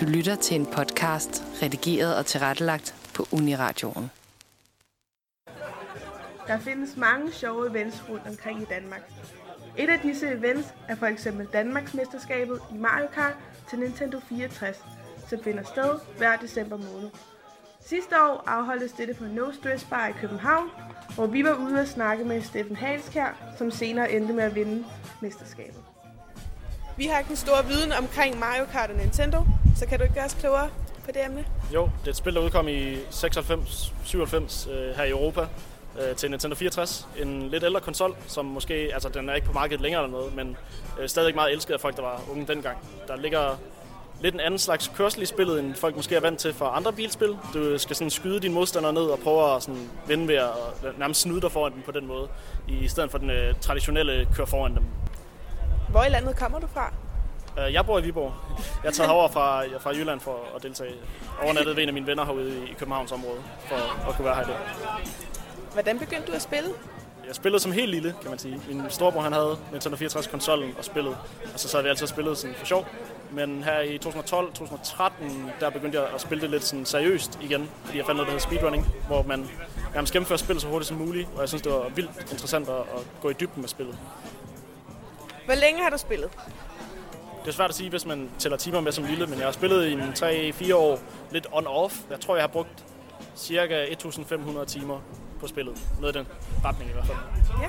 Du lytter til en podcast, redigeret og tilrettelagt på Uniradioen. Der findes mange sjove events rundt omkring i Danmark. Et af disse events er for eksempel Danmarksmesterskabet i Mario Kart til Nintendo 64, som finder sted hver december måned. Sidste år afholdtes dette på No Stress Bar i København, hvor vi var ude at snakke med Steffen Halskær, som senere endte med at vinde mesterskabet. Vi har ikke en stor viden omkring Mario Kart og Nintendo, så kan du ikke gøre os klogere på det emne? Jo, det er et spil, der udkom i 96-97 øh, her i Europa øh, til Nintendo 64. En lidt ældre konsol, som måske, altså den er ikke på markedet længere eller noget, men øh, stadig meget elsket af folk, der var unge dengang. Der ligger lidt en anden slags kørsel i spillet, end folk måske er vant til for andre bilspil. Du skal sådan skyde dine modstandere ned og prøve at sådan vinde ved at øh, nærmest snyde dig foran dem på den måde, i stedet for den øh, traditionelle kør foran dem. Hvor i landet kommer du fra? Øh, jeg bor i Viborg. Jeg er taget herover fra, fra Jylland for at deltage. Overnattet ved en af mine venner herude i Københavns område, for at kunne være her i dag. Hvordan begyndte du at spille? Jeg spillede som helt lille, kan man sige. Min storebror han havde Nintendo 64-konsollen og spillede, og så sad vi altid og spillede sådan for sjov. Men her i 2012-2013, der begyndte jeg at spille det lidt sådan seriøst igen, fordi jeg fandt noget, der hedder speedrunning, hvor man nærmest gennemfører spillet så hurtigt som muligt, og jeg synes, det var vildt interessant at, at gå i dybden med spillet. Hvor længe har du spillet? Det er svært at sige, hvis man tæller timer med som lille, men jeg har spillet i 3-4 år lidt on-off. Jeg tror, jeg har brugt cirka 1.500 timer på spillet. Noget i den retning i hvert fald. Ja.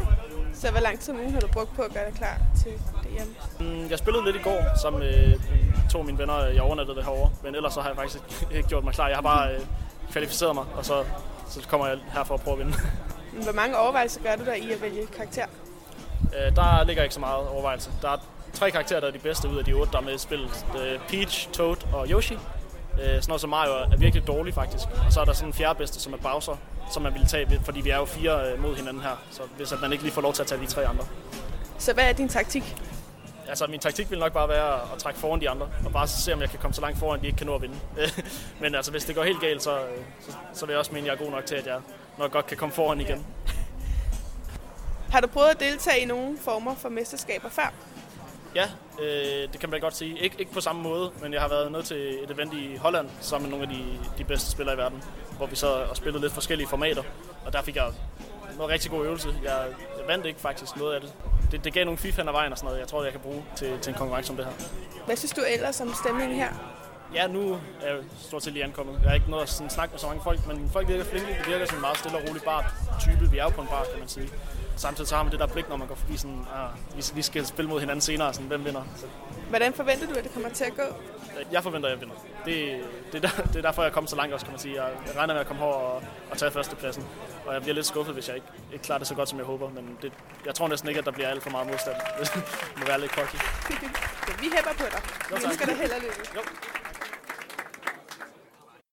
Så hvor lang tid nu har du brugt på at gøre dig klar til det hjemme? Mm, jeg spillede lidt i går sammen med to af mine venner. Jeg overnattede det herovre, men ellers så har jeg faktisk ikke gjort mig klar. Jeg har bare øh, kvalificeret mig, og så, så kommer jeg her for at prøve at vinde. Hvor mange overvejelser gør du der i at vælge karakter? Øh, der ligger ikke så meget overvejelse. Der er tre karakterer, der er de bedste ud af de otte, der er med i spillet. Peach, Toad og Yoshi. sådan noget som Mario er virkelig dårlig faktisk. Og så er der sådan en fjerde bedste, som er Bowser, som man vil tage, fordi vi er jo fire mod hinanden her. Så hvis at man ikke lige får lov til at tage de tre andre. Så hvad er din taktik? Altså, min taktik vil nok bare være at trække foran de andre, og bare se, om jeg kan komme så langt foran, at de ikke kan nå at vinde. Men altså, hvis det går helt galt, så, så, så vil jeg også mene, at jeg er god nok til, at jeg nok godt kan komme foran igen. Har du prøvet at deltage i nogle former for mesterskaber før? Ja, øh, det kan man godt sige. Ik- ikke på samme måde, men jeg har været nede til et event i Holland sammen med nogle af de, de bedste spillere i verden, hvor vi så har spillet lidt forskellige formater, og der fik jeg noget rigtig god øvelse. Jeg, jeg vandt ikke faktisk noget af det. Det, det gav nogle FIFA af vejen og sådan noget, jeg tror, jeg kan bruge til, til en konkurrence som det her. Hvad synes du ellers om stemningen her? Ja, nu er jeg stort set lige ankommet. Jeg har ikke noget at sådan snakke med så mange folk, men folk virker flinke. Det virker som en meget stille og rolig bar-type. Vi er jo på en bar, kan man sige. Samtidig så har man det der blik, når man går forbi sådan, ah, vi, vi skal spille mod hinanden senere, sådan, hvem vinder. Så. Hvordan forventer du, at det kommer til at gå? Jeg forventer, at jeg vinder. Det, det, er der, det er derfor, jeg er kommet så langt også, kan man sige. Jeg regner med at komme herover og, og tage førstepladsen. Og jeg bliver lidt skuffet, hvis jeg ikke, ikke klarer det så godt, som jeg håber. Men det, jeg tror næsten ikke, at der bliver alt for meget modstand. Det må være lidt cocky. vi hæpper på dig. Jo, Vi ønsker dig held og lykke. Jo.